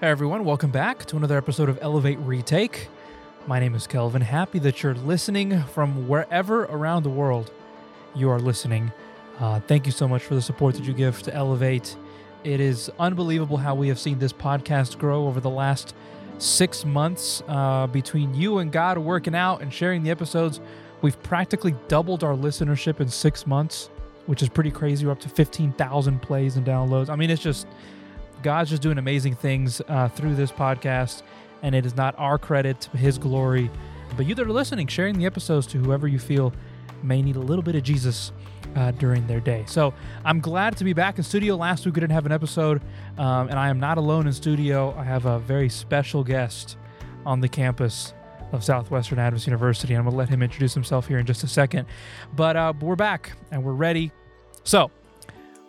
Hey everyone, welcome back to another episode of Elevate Retake. My name is Kelvin. Happy that you're listening from wherever around the world you are listening. Uh, thank you so much for the support that you give to Elevate. It is unbelievable how we have seen this podcast grow over the last six months uh, between you and God working out and sharing the episodes. We've practically doubled our listenership in six months, which is pretty crazy. We're up to 15,000 plays and downloads. I mean, it's just God's just doing amazing things uh, through this podcast, and it is not our credit, His glory, but you that are listening, sharing the episodes to whoever you feel may need a little bit of Jesus uh, during their day. So I'm glad to be back in studio. Last week we didn't have an episode, um, and I am not alone in studio. I have a very special guest on the campus of Southwestern Adventist University. I'm going to let him introduce himself here in just a second. But uh, we're back and we're ready. So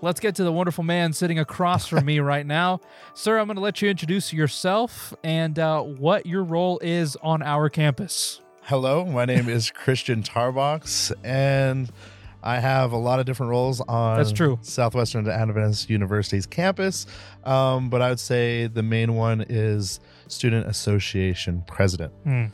let's get to the wonderful man sitting across from me right now. Sir, I'm going to let you introduce yourself and uh, what your role is on our campus. Hello, my name is Christian Tarbox, and I have a lot of different roles on That's true. Southwestern Adventist University's campus. Um, but I would say the main one is Student Association President. Hmm.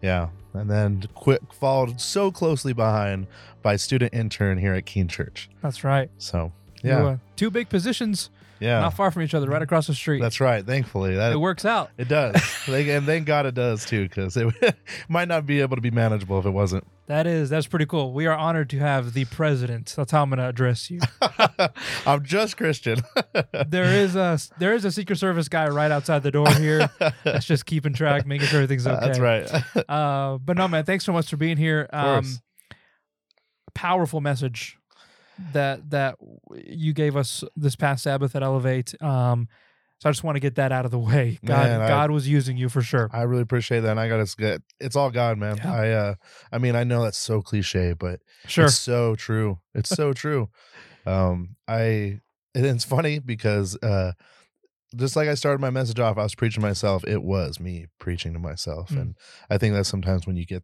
Yeah. And then quick followed so closely behind by student intern here at Keene Church. That's right. So Yeah. uh, two big positions, yeah. not far from each other, right across the street. That's right. Thankfully. That it works out. it does. And thank God it does too, because it might not be able to be manageable if it wasn't. That is that's pretty cool. We are honored to have the president. That's how I'm going to address you. I'm just Christian. there is a there is a Secret Service guy right outside the door here. that's just keeping track, making sure everything's okay. That's right. Uh, but no, man, thanks so much for being here. Um, powerful message that that you gave us this past Sabbath at Elevate. Um, so I just want to get that out of the way. God, Man, I- God was using you for sure. I really appreciate that. And I gotta get it's all God, man. Yeah. I uh I mean I know that's so cliche, but Sure. it's so true. It's so true. Um I and it's funny because uh just like I started my message off, I was preaching to myself. It was me preaching to myself. Mm. And I think that sometimes when you get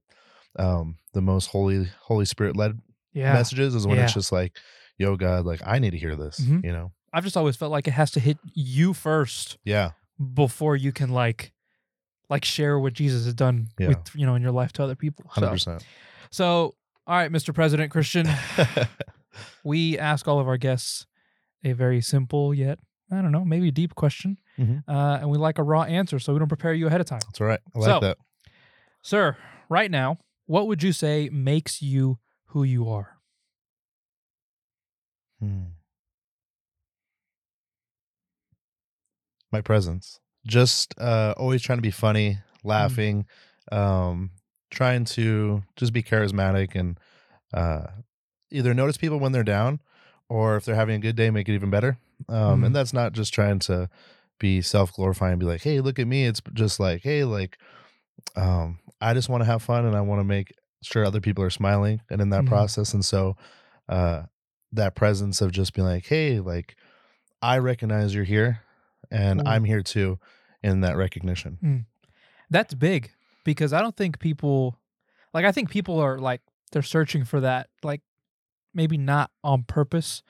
um the most holy Holy Spirit led Yeah. messages is when it's just like, yo God, like I need to hear this, Mhm. you know? I've just always felt like it has to hit you first Yeah. before you can like like share what Jesus has done Yeah. with you know in your life to other people. So, percent. so all right, Mr. President Christian, we ask all of our guests a very simple yet I don't know, maybe deep question, Mhm. uh, and we like a raw answer, so we don't prepare you ahead of time. That's right. I like So- that. Sir, right now, what would you say makes you who you are? Hmm. My presence. Just uh always trying to be funny, laughing, um, trying to just be charismatic and uh either notice people when they're down or if they're having a good day, make it even better. Um Mhm. and that's not just trying to be self glorifying and be like, hey, look at me. It's just like, hey, like um, I just want to have fun and I want to make sure other people are smiling and in that Mhm. process. And so uh that presence of just being like, hey, like I recognize you're here and Cool. I'm here too in that recognition. That's big because I don't think people like I think people are like they're searching for that like maybe not on purpose,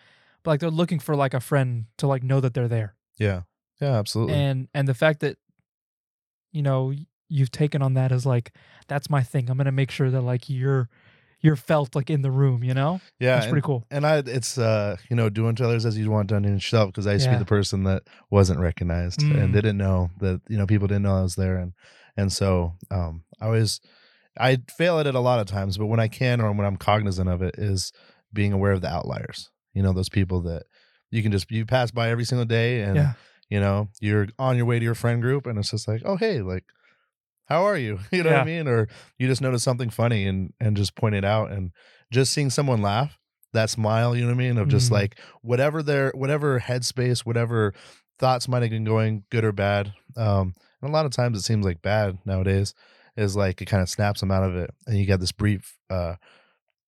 but like they're looking for like a friend to like know that they're there. Yeah. Yeah, absolutely. And and the fact that you know you've taken on that as like that's my thing. I'm going to make sure that like you're you're felt like in the room, you know? yeah. It's pretty cool. and I it's uh, you know, doing to others as you want done to yourself because I used to be the person that wasn't recognized Mm. and didn't know that, you know, people didn't know I was there and and so um I always I fail at it a lot of times, but when I can or when I'm cognizant of it is being aware of the outliers. You know, those people that you can just you pass by every single day and Yeah. you know, you're on your way to your friend group and it's just like, oh hey, like how are you? You know what I mean? Or you just notice something funny and and just point it out and just seeing someone laugh, that smile, you know what I mean? Of just Mhm. like whatever their whatever headspace, whatever thoughts might have been going, good or bad. Um, and a lot of times it seems like bad nowadays is like it kind of snaps them out of it, and you get this brief uh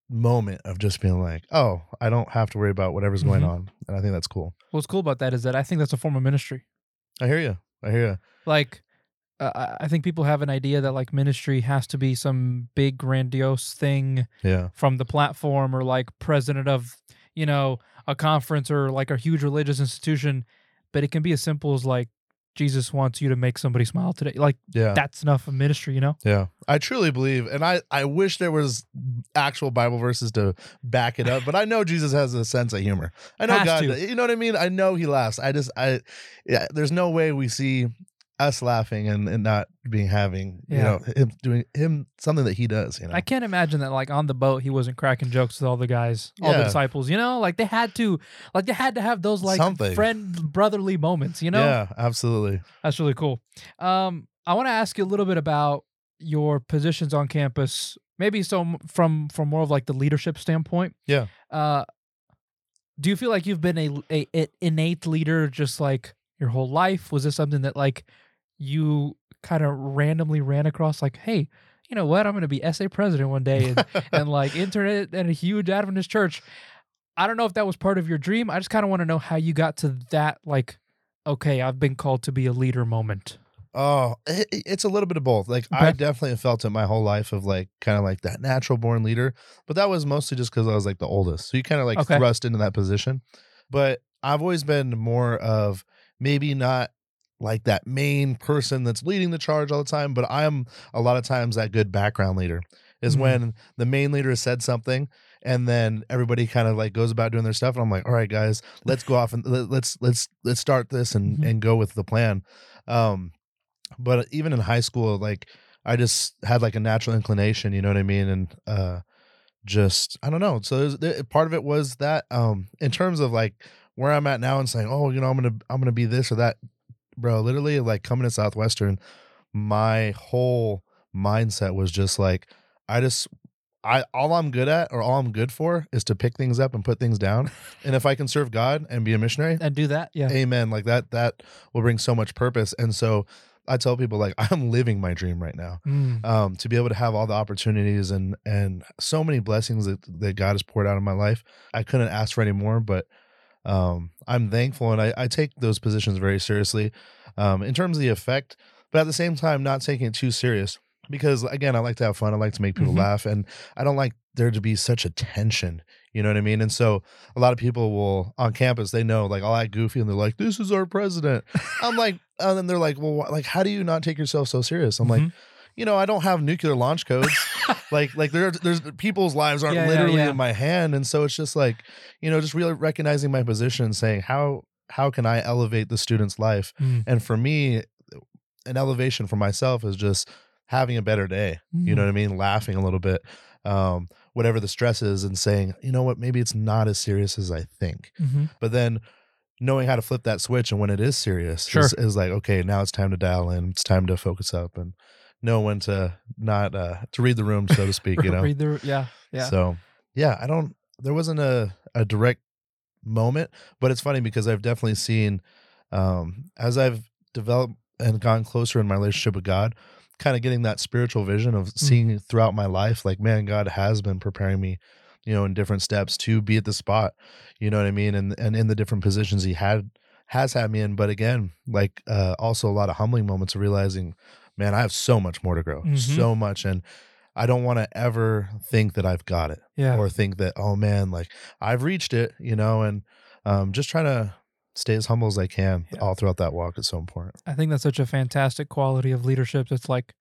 moment of just being like, oh, I don't have to worry about whatever's going Mhm. on, and I think that's cool. What's cool about that is that I think that's a form of ministry. I hear you. I hear you. like uh, I- I think people have an idea that like ministry has to be some big grandiose thing Yeah. from the platform or like president of you know a conference or like a huge religious institution but it can be as simple as like Jesus wants you to make somebody smile today. Like Yeah. that's enough of ministry, you know? Yeah, I truly believe, and I I wish there was actual Bible verses to back it up, but I know Jesus has a sense of humor. I know Has God, to. you know what I mean. I know He laughs. I just I yeah. There's no way we see us laughing and, and not being having you Yeah. know him doing him something that He does. You know, I can't imagine that like on the boat he wasn't cracking jokes with all the guys, all the Yeah. disciples, you know? Like they had to like they had to have those like Something. friend brotherly moments, you know? Yeah, absolutely. That's really cool. Um, I want to ask you a little bit about your positions on campus, maybe so from from more of like the leadership standpoint. Yeah. Uh, do you feel like you've been a, a, a innate leader just like your whole life? Was this something that like you kind of randomly ran across? Like, hey, you know what? I'm going to be SA president one day and, and like intern at a huge Adventist church. I don't know if that was part of your dream. I just kind of want to know how you got to that like okay, I've been called to be a leader moment. Oh, it, it- it's a little bit of both. Like Okay. I definitely felt it my whole life of like kind of like that natural born leader, but that was mostly just because I was like the oldest. So you kind of like Okay. thrust into that position. But I've always been more of maybe not like that main person that's leading the charge all the time, but I'm a lot of times that good background leader is Mhm. when the main leader has said something and then everybody kind of like goes about doing their stuff and I'm like, "All right, guys, let's go off and let- let's let's let's start this and Mhm. and go with the plan." Um but even in high school like i just had like a natural inclination you know what i mean and uh just i don't know so there, part of it was that um in terms of like where i'm at now and saying oh you know i'm gonna i'm gonna be this or that bro literally like coming to southwestern my whole mindset was just like i just I all I'm good at or all I'm good for is to pick things up and put things down. and if I can serve God and be a missionary, And do that. Yeah. amen like that that will bring so much purpose and so i tell people like i'm living my dream right now Mm. um to be able to have all the opportunities and and so many blessings that, that god has poured out in my life i couldn't ask for any more but um i'm thankful and i, I take those positions very seriously um in terms of the effect but at the same time not taking it too serious because again i like to have fun i like to make people Mhm. laugh and i don't like there to be such a tension you know what i mean and so a lot of people will on campus they know like i'll act goofy and they're like this is our president i'm like and then they're like well wh- like how do you not take yourself so serious i'm like Mhm. You know i don't have nuclear launch codes like like there there's people's lives aren't Yeah, yeah, literally yeah. in my hand and so it's just like you know just really recognizing my position saying how how can i elevate the student's life Mm. and for me an elevation for myself is just having a better day you know Mm. what i mean laughing a little bit um whatever the stress is and saying you know what maybe it's not as serious as i think Mhm. but then knowing how to flip that switch and when it is serious Sure. is, is like okay now it's time to dial in it's time to focus up and know when to not uh to read the room so to speak you know Read the, yeah. Yeah. so yeah i don't there wasn't a a direct moment but it's funny because i've definitely seen um as i've developed and gone closer in my relationship with god kind of getting that spiritual vision of seeing throughout my life like man god has been preparing me you know in different steps to be at the spot you know what i mean and and in the different positions he had has had me in but again like uh also a lot of humbling moments of realizing man i have so much more to grow Mhm. so much and i don't want to ever think that i've got it yeah. or think that oh man like i've reached it you know and um just trying to stay as humble as i can Yeah. all throughout that walk is so important I think that's such a fantastic quality of leadership. It's like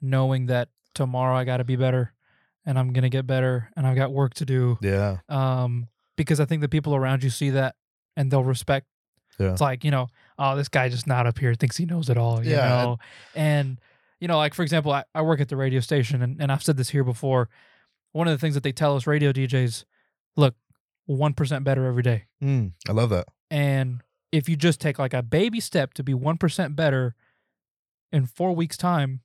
knowing that tomorrow I got to be better and I'm going to get better and I've got work to do. yeah Um, because I think the people around you see that and they'll respect. Yeah. It's like, you know, oh, this guy just not up here thinks he knows it all, you Yeah, know? And, you know, like, for example, I, I work at the radio station and, and I've said this here before. One of the things that they tell us radio DJs, look, 1% better every day. Mm, i love that And if you just take like a baby step to be 1% better in four weeks' time,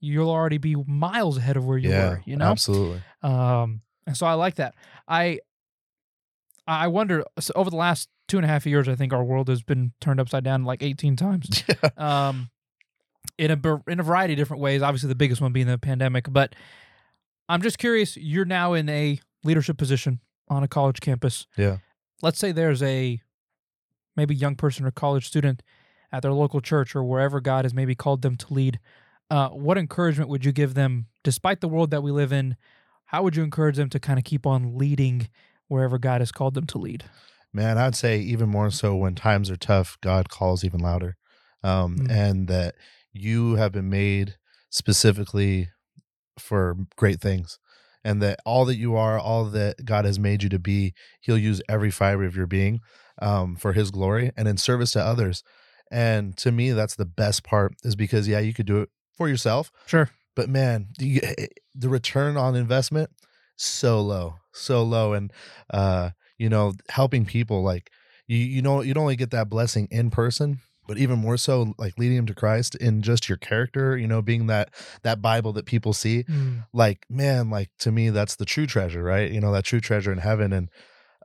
you'll already be miles ahead of where you yeah were, you know? absolutely Um, and so I like that. I, I wonder so over the last two and a half years, I think our world has been turned upside down like 18 times. um, in a in a variety of different ways. Obviously, the biggest one being the pandemic. But I'm just curious. You're now in a leadership position on a college campus. Yeah. Let's say there's a maybe young person or college student at their local church or wherever God has maybe called them to lead. Uh, what encouragement would you give them, despite the world that we live in? How would you encourage them to kind of keep on leading wherever God has called them to lead? Man, I'd say even more so when times are tough, God calls even louder. um, Mm. and that you have been made specifically for great things and that all that you are all that god has made you to be he'll use every fiber of your being um, for his glory and in service to others and to me that's the best part is because yeah you could do it for yourself Sure. but man you, the return on investment so low so low and uh you know helping people like you you know you don't only get that blessing in person but even more so like leading them to christ in just your character you know being that that bible that people see Mm. like man like to me that's the true treasure right? You know that true treasure in heaven and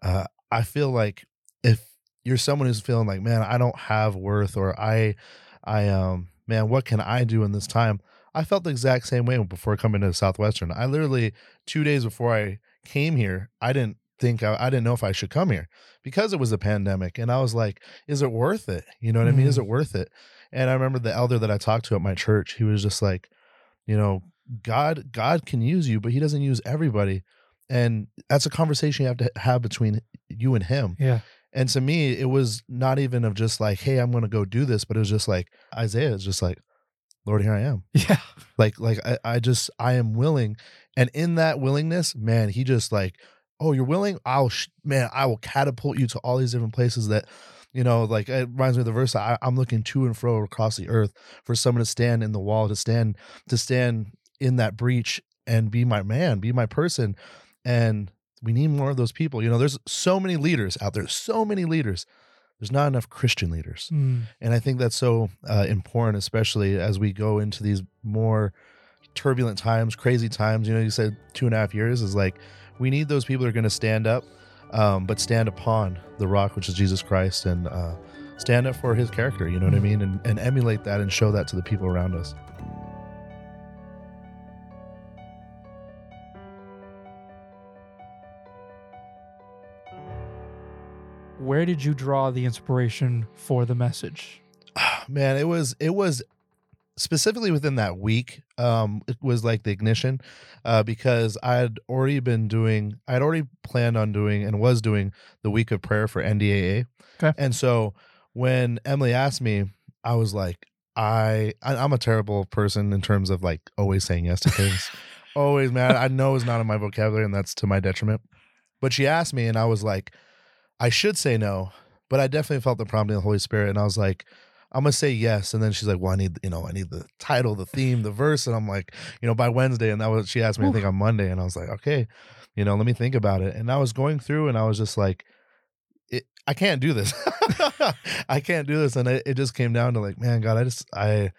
uh i feel like if you're someone who's feeling like man i don't have worth or i i um man what can i do in this time? I felt the exact same way before coming to southwestern. I literally two days before i came here i didn't think I, I didn't know if i should come here because it was a pandemic and i was like is it worth it? You know what i mean? Is it mm-hmm. worth it? And i remember the elder that i talked to at my church he was just like you know god god can use you but he doesn't use everybody. And that's a conversation you have to have between you and him. Yeah. and to me it was not even of just like hey i'm gonna go do this but it was just like isaiah is just like lord here i am. Yeah. like like I, I just i am willing and in that willingness man he just like oh you're willing? I'll sh- man i will catapult you to all these different places that you know like it reminds me of the verse I, i'm looking to and fro across the earth for someone to stand in the wall to stand to stand in that breach and be my man be my person. And we need more of those people. You know there's so many leaders out there so many leaders. There's not enough christian leaders. Mm. and I think that's so uh, important, especially as we go into these more turbulent times, crazy times. You know, you said two and a half years is like we need those people that are going to stand up, um, but stand upon the rock, which is Jesus Christ, and uh, stand up for his character. You know what I mean? And, and emulate that and show that to the people around us. Where did you draw the inspiration for the message? man it was it was specifically within that week um it was like the ignition uh because i had already been doing i'd already planned on doing and was doing the week of prayer for ndaa Okay. and so when emily asked me i was like i, I i'm a terrible person in terms of like always saying yes to things. Always man i know it's not in my vocabulary and that's to my detriment. But she asked me and i was like i should say no but i definitely felt the prompting of the holy spirit. And i was like I'm gonna say yes, and then she's like, "Well, I need, you know, I need the title, the theme, the verse," and I'm like, you know, by Wednesday, and that was she asked me, I think on Monday, and I was like, okay, you know, let me think about it, and I was going through, and I was just like, it, I can't do this, I can't do this, and it, it just came down to like, man, God, I just, I,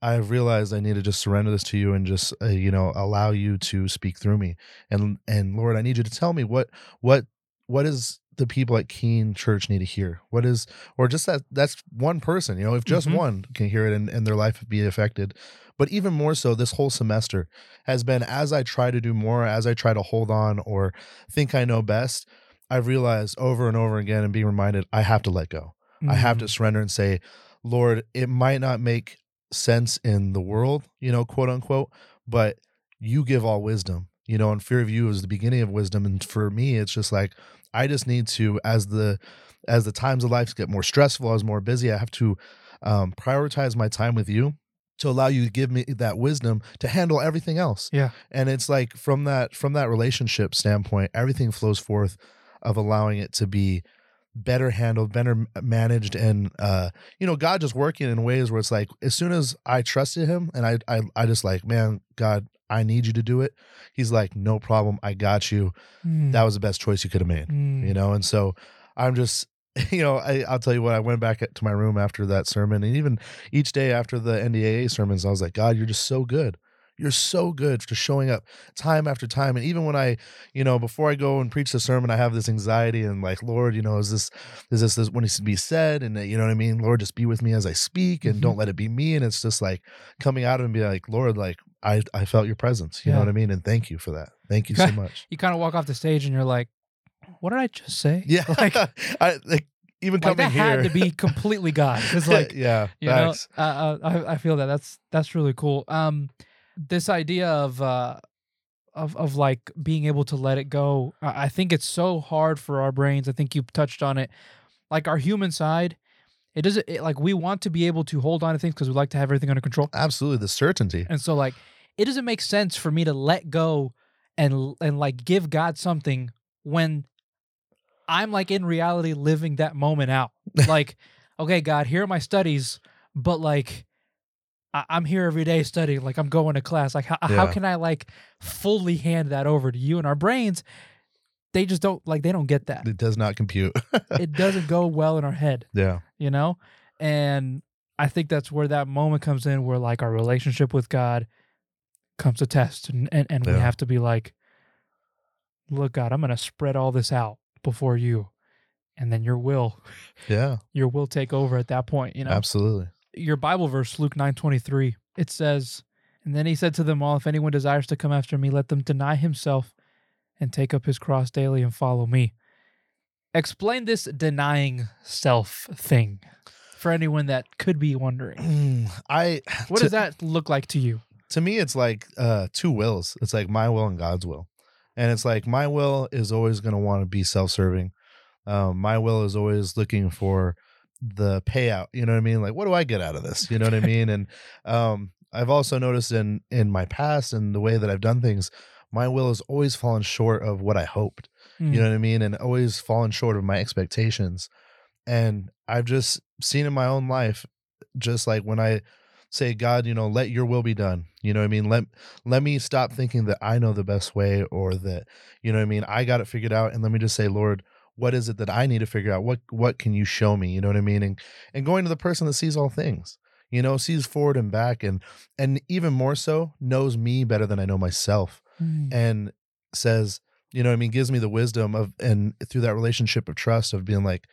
I realized I need to just surrender this to you and just, uh, you know, allow you to speak through me, and and Lord, I need you to tell me what, what, what is the people at Keene Church need to hear? What is, or just that that's one person, you know, if just Mhm. one can hear it and, and their life be affected. But even more so, this whole semester has been as I try to do more, as I try to hold on or think I know best, I've realized over and over again and being reminded I have to let go. I have to Mm. surrender and say, Lord, it might not make sense in the world, you know, quote unquote, but you give all wisdom, you know, and fear of you is the beginning of wisdom. And for me, it's just like, I just need to, as the, as the times of life get more stressful, as more busy, I have to um, prioritize my time with you to allow you to give me that wisdom to handle everything else. Yeah. And it's like from that, from that relationship standpoint, everything flows forth of allowing it to be better handled, better managed, and uh, you know, God just working in ways where it's like as soon as I trusted Him, and I, I, I just like, man, God, I need you to do it. He's like, no problem, I got you. Mm. That was the best choice you could have made, Mm. you know. And so I'm just, you know, I, I'll tell you what. I went back to my room after that sermon, and even each day after the NDAA sermons, I was like, God, you're just so good. You're so good for showing up time after time. And even when I, you know, before I go and preach the sermon, I have this anxiety and like, Lord, you know, is this, is this, this what needs to be said? And uh, you know what I mean? Lord, just be with me as I speak and Mhm. don't let it be me. And it's just like coming out of and be like, Lord, like I, I felt your presence. You know what I mean? And thank you for that. Thank you so much. You kind of walk off the stage and you're like, "What did I just say?" Yeah. Like, I like even like coming that here. had to be completely God. It's like yeah, you know, uh, uh, I I feel that that's that's really cool. Um, this idea of uh of of like being able to let it go. I think it's so hard for our brains. I think you touched on it. Like our human side It doesn't it, like we want to be able to hold on to things because we like to have everything under control. Absolutely, the certainty. And so like it doesn't make sense for me to let go and and like give God something when I'm like in reality living that moment out. like, okay, God, here are my studies, but like I- I'm here every day studying, like I'm going to class. Like how how can I like fully hand that over to you? And our brains, they just don't like they don't get that. It does not compute. it doesn't go well in our head yeah. you know and i think that's where that moment comes in where like our relationship with god comes to test and and, and we have to be like look god i'm gonna spread all this out before you and then your will Yeah. your will take over at that point you know Absolutely. Your bible verse luke 9:23 it says and then he said to them all if anyone desires to come after me let them deny himself and take up his cross daily and follow me explain this denying self thing for anyone that could be wondering I what to, does that look like to you to me it's like uh two wills. It's like my will and God's will. And it's like my will is always going to want to be self-serving. Um my will is always looking for the payout, you know what I mean? Like what do I get out of this? You know what I mean? And um I've also noticed in in my past and the way that I've done things, my will has always fallen short of what I hoped. Mm. you know what I mean? And always fallen short of my expectations. And I've just seen in my own life, just like when I say, God, you know, let your will be done. You know what I mean? Let let me stop thinking that I know the best way or that, you know what I mean, I got it figured out. And let me just say, Lord, what is it that I need to figure out? What what can you show me? You know what I mean? And and going to the person that sees all things, you know, sees forward and back and and even more so knows me better than I know myself Mm. and says, you know, what I mean, gives me the wisdom of, and through that relationship of trust of being like,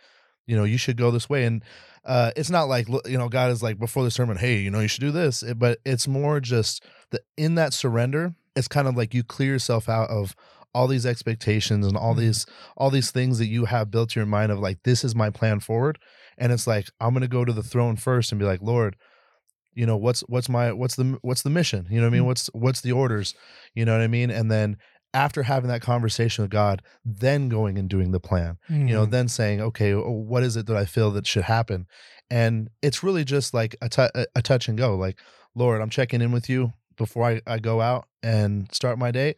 you know, you should go this way. And uh, it's not like, you know, God is like before the sermon, hey, you know, you should do this. It- but it's more just that in that surrender, it's kind of like you clear yourself out of all these expectations and all Mhm. these all these things that you have built to your mind of like this is my plan forward. And it's like i'm going to go to the throne first and be like lord you know what's what's my what's the what's the mission? You know what i mean? Mm. what's what's the orders? You know what i mean? And then after having that conversation with god then going and doing the plan you know Mm. then saying okay what is it that i feel that should happen? And it's really just like a a- a touch and go like lord i'm checking in with you before I, I go out and start my day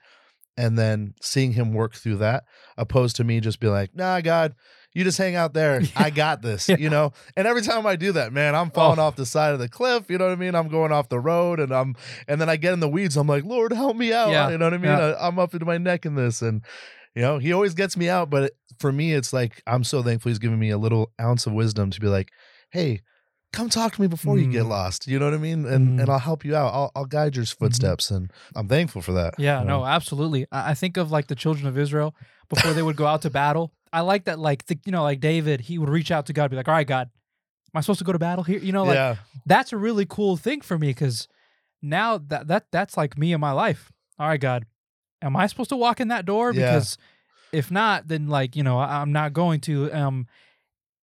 and then seeing him work through that opposed to me just be like nah god you just hang out there i got this Yeah. you know and every time i do that man i'm falling Oh. off the side of the cliff you know what i mean i'm going off the road and i'm and then i get in the weeds i'm like lord help me out Yeah. you know what i mean. I, i'm up into my neck in this and you know he always gets me out but it, for me it's like i'm so thankful he's giving me a little ounce of wisdom to be like hey come talk to me before you get Mm. lost you know what i mean and Mm. and i'll help you out i'll, I'll guide your footsteps and i'm thankful for that Yeah, you know? no, absolutely. I, I think of like the children of Israel before they would go out to battle. I like that, like the, you know, like David, he would reach out to God, be like, "All right, God, am I supposed to go to battle here?" You know, like yeah that's a really cool thing for me because now that that that's like me in my life. All right, God, am I supposed to walk in that door? Yeah. Because if not, then like you know, I, I'm not going to. Um,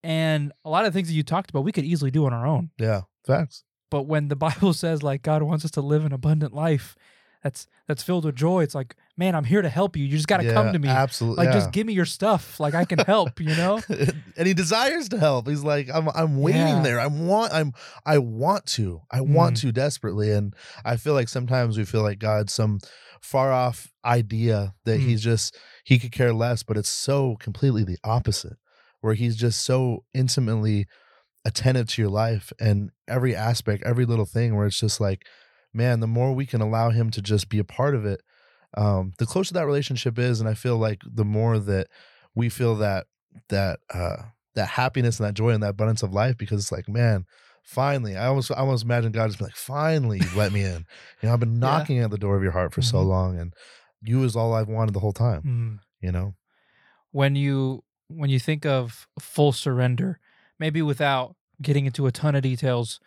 and a lot of things that you talked about, we could easily do on our own. yeah facts But when the Bible says like God wants us to live an abundant life, that's that's filled with joy. It's like, man, I'm here to help you. You just got to Yeah, come to me. absolutely Like, yeah. just give me your stuff. Like, I can help. You know? and he desires to help. He's like, I'm I'm waiting Yeah. there. I want I'm I want to. I want Mm. to desperately. And I feel like sometimes we feel like God's some far off idea that Mm. he's just he could care less, but it's so completely the opposite. Where he's just so intimately attentive to your life and every aspect, every little thing where it's just like, man, the more we can allow him to just be a part of it, um, the closer that relationship is. And I feel like the more that we feel that that uh that happiness and that joy and that abundance of life because it's like, man, finally, I almost I almost imagine God just be like, finally let me in. You know, I've been Yeah. knocking at the door of your heart for so Mhm. long and you is all I've wanted the whole time, Mm. you know? When you when you think of full surrender, maybe without getting into a ton of details,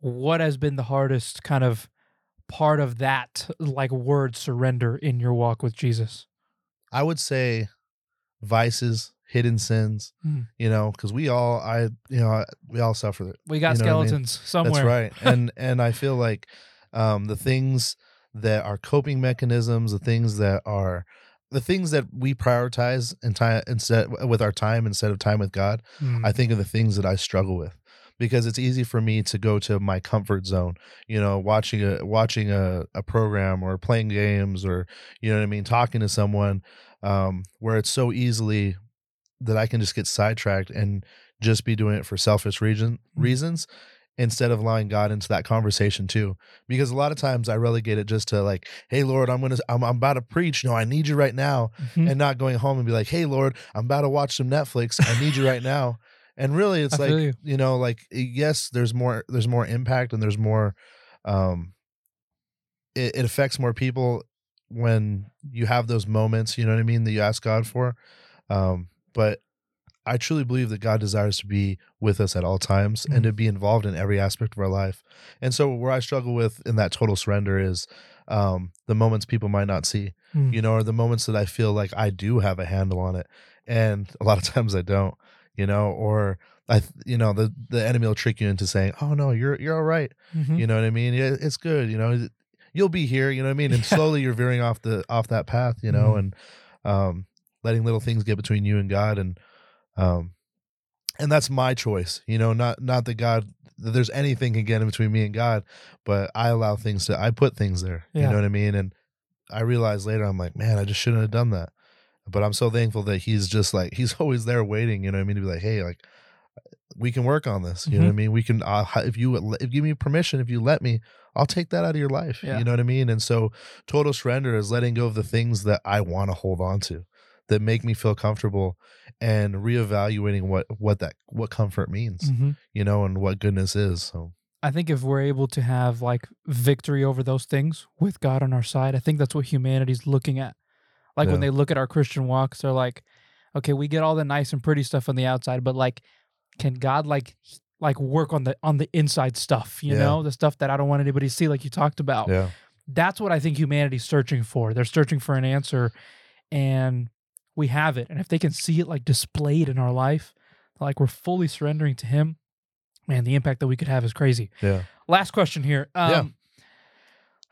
what has been the hardest kind of part of that like word surrender in your walk with Jesus? I would say vices, hidden sins, Mm. you know, because we all, I, you know, we all suffer. We got You know what I mean? skeletons somewhere. That's right. And and I feel like um, the things that are coping mechanisms, the things that are the things that we prioritize in time instead with our time instead of time with God. Mm. I think of the things that I struggle with. because it's easy for me to go to my comfort zone you know watching a watching a, a program or playing games or you know what i mean talking to someone um, where it's so easily that i can just get sidetracked and just be doing it for selfish reason, Mm. Instead of allowing god into that conversation too because a lot of times i relegate it just to like hey lord i'm gonna i'm, I'm about to preach no i need you right now Mhm. and not going home and be like, "Hey, Lord, I'm about to watch some Netflix. I need you right now." And really, it's I like you. you. know, like yes, there's more, there's more impact, and there's more, um, it, it affects more people when you have those moments. You know what I mean? That you ask God for, um, but. I truly believe that God desires to be with us at all times and to be involved in every aspect of our life. And so, where I struggle with in that total surrender is um, the moments people might not see Mm. you know, or the moments that I feel like I do have a handle on it, and a lot of times I don't, you know, or I, you know, the the enemy will trick you into saying, "Oh no, you're you're all right," Mhm. you know what I mean? Yeah, it's good, you know, you'll be here, you know what I mean? And Yeah. slowly you're veering off the off that path, you know, Mhm. and um, letting little things get between you and God, and um, and that's my choice, you know, not not that God. that There's anything can get in between me and God, but I allow things to. I put things there. You know what I mean? And I realized later, I'm like, man, I just shouldn't have done that. But I'm so thankful that he's just like he's always there waiting. You know what I mean? To be like, hey, like we can work on this. You know what I mean? We can. Uh, if you if you give me permission, if you let me, I'll take that out of your life. Yeah. You know what I mean? And so total surrender is letting go of the things that I want to hold on to, that make me feel comfortable, and reevaluating what what that what comfort means. Mhm. You know, and what goodness is. So I think if we're able to have like victory over those things with God on our side, I think that's what humanity's looking at. Like when they look at our Christian walks, they're like, okay, we get all the nice and pretty stuff on the outside, but like, can God like like work on the on the inside stuff? You Yeah. know, the stuff that I don't want anybody to see, like you talked about. yeah, That's what I think humanity's searching for. They're searching for an answer, and we have it. And if they can see it like displayed in our life, like we're fully surrendering to Him, man, the impact that we could have is crazy. yeah, Last question here. Um, Yeah.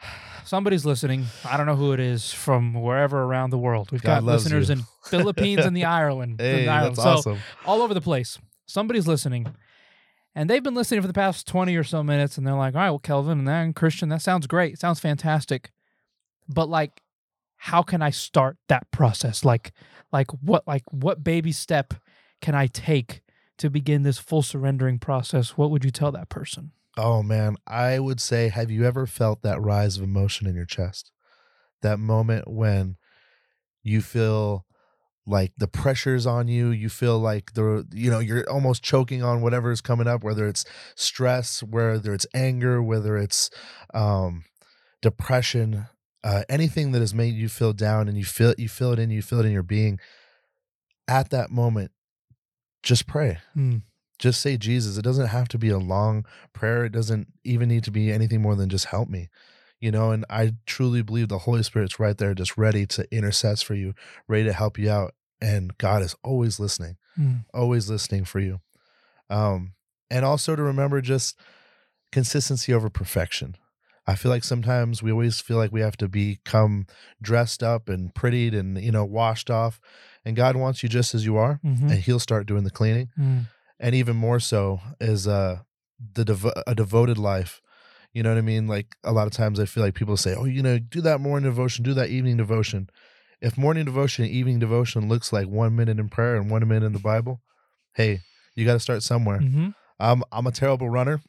Somebody's listening. I don't know who it is from wherever around the world. We've God got listeners you. in Philippines and the Ireland. hey, the Ireland. that's so awesome. all over the place. Somebody's listening. And they've been listening for the past 20 or so minutes and they're like, all right, well, Kelvin and then Christian, that sounds great. Sounds fantastic. But like, how can I start that process? Like, like what like what baby step can I take to begin this full surrendering process? What would you tell that person? Oh man, I would say, have you ever felt that rise of emotion in your chest? That moment when you feel like the pressure's on you, you feel like the you know, you're almost choking on whatever is coming up, whether it's stress, whether it's anger, whether it's um depression, uh anything that has made you feel down and you feel you feel it in you feel it in your being. At that moment, just pray Hmm. just say Jesus. It doesn't have to be a long prayer. It doesn't even need to be anything more than just help me. You know, and I truly believe the Holy Spirit's right there, just ready to intercess for you, ready to help you out. And God is always listening, Hmm. always listening for you. Um, and also to remember just consistency over perfection. I feel like sometimes we always feel like we have to become dressed up and prettied and, you know, washed off. And God wants you just as you are, Mhm. and He'll start doing the cleaning Hmm. and even more so is uh the devo- a devoted life you know what i mean like a lot of times i feel like people say oh you know do that morning devotion do that evening devotion if morning devotion and evening devotion looks like one minute in prayer and one minute in the bible hey you got to start somewhere Mhm. i'm i'm a terrible runner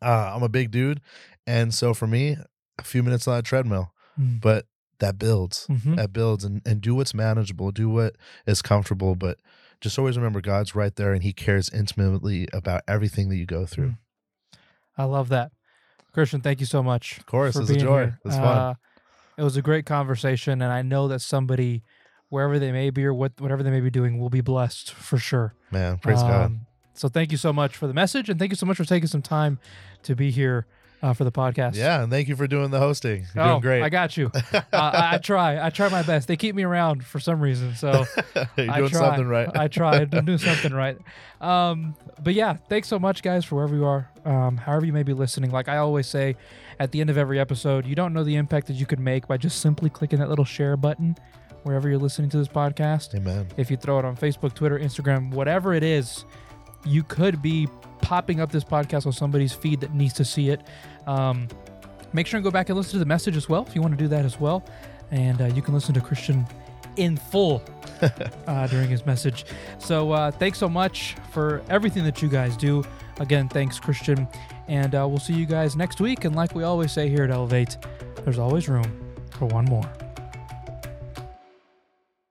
uh i'm a big dude and so for me a few minutes on that treadmill Mm. but that builds Mhm. that builds and, and do what's manageable do what is comfortable but just always remember god's right there and he cares intimately about everything that you go through Mm. I love that. Christian, thank you so much. Of course, it's a joy. here. It's fun. Uh, it was a great conversation, and I know that somebody, wherever they may be or what whatever they may be doing, will be blessed for sure. man praise god Um, So thank you so much for the message, and thank you so much for taking some time to be here uh, for the podcast. yeah and thank you for doing the hosting you're oh, doing great I got you. uh, I, I try. I try my best. They keep me around for some reason, so you're I doing try. something right I try. I'm doing something right. Um, but yeah, thanks so much, guys, for wherever you are, um, however you may be listening. Like I always say at the end of every episode, you don't know the impact that you could make by just simply clicking that little share button wherever you're listening to this podcast. amen If you throw it on Facebook, Twitter, Instagram, whatever it is, you could be popping up this podcast on somebody's feed that needs to see it. Um, make sure and go back and listen to the message as well if you want to do that as well. And uh, you can listen to Christian in full uh, during his message. So uh, thanks so much for everything that you guys do. Again, thanks, Christian. And uh, we'll see you guys next week. And like we always say here at Elevate, there's always room for one more.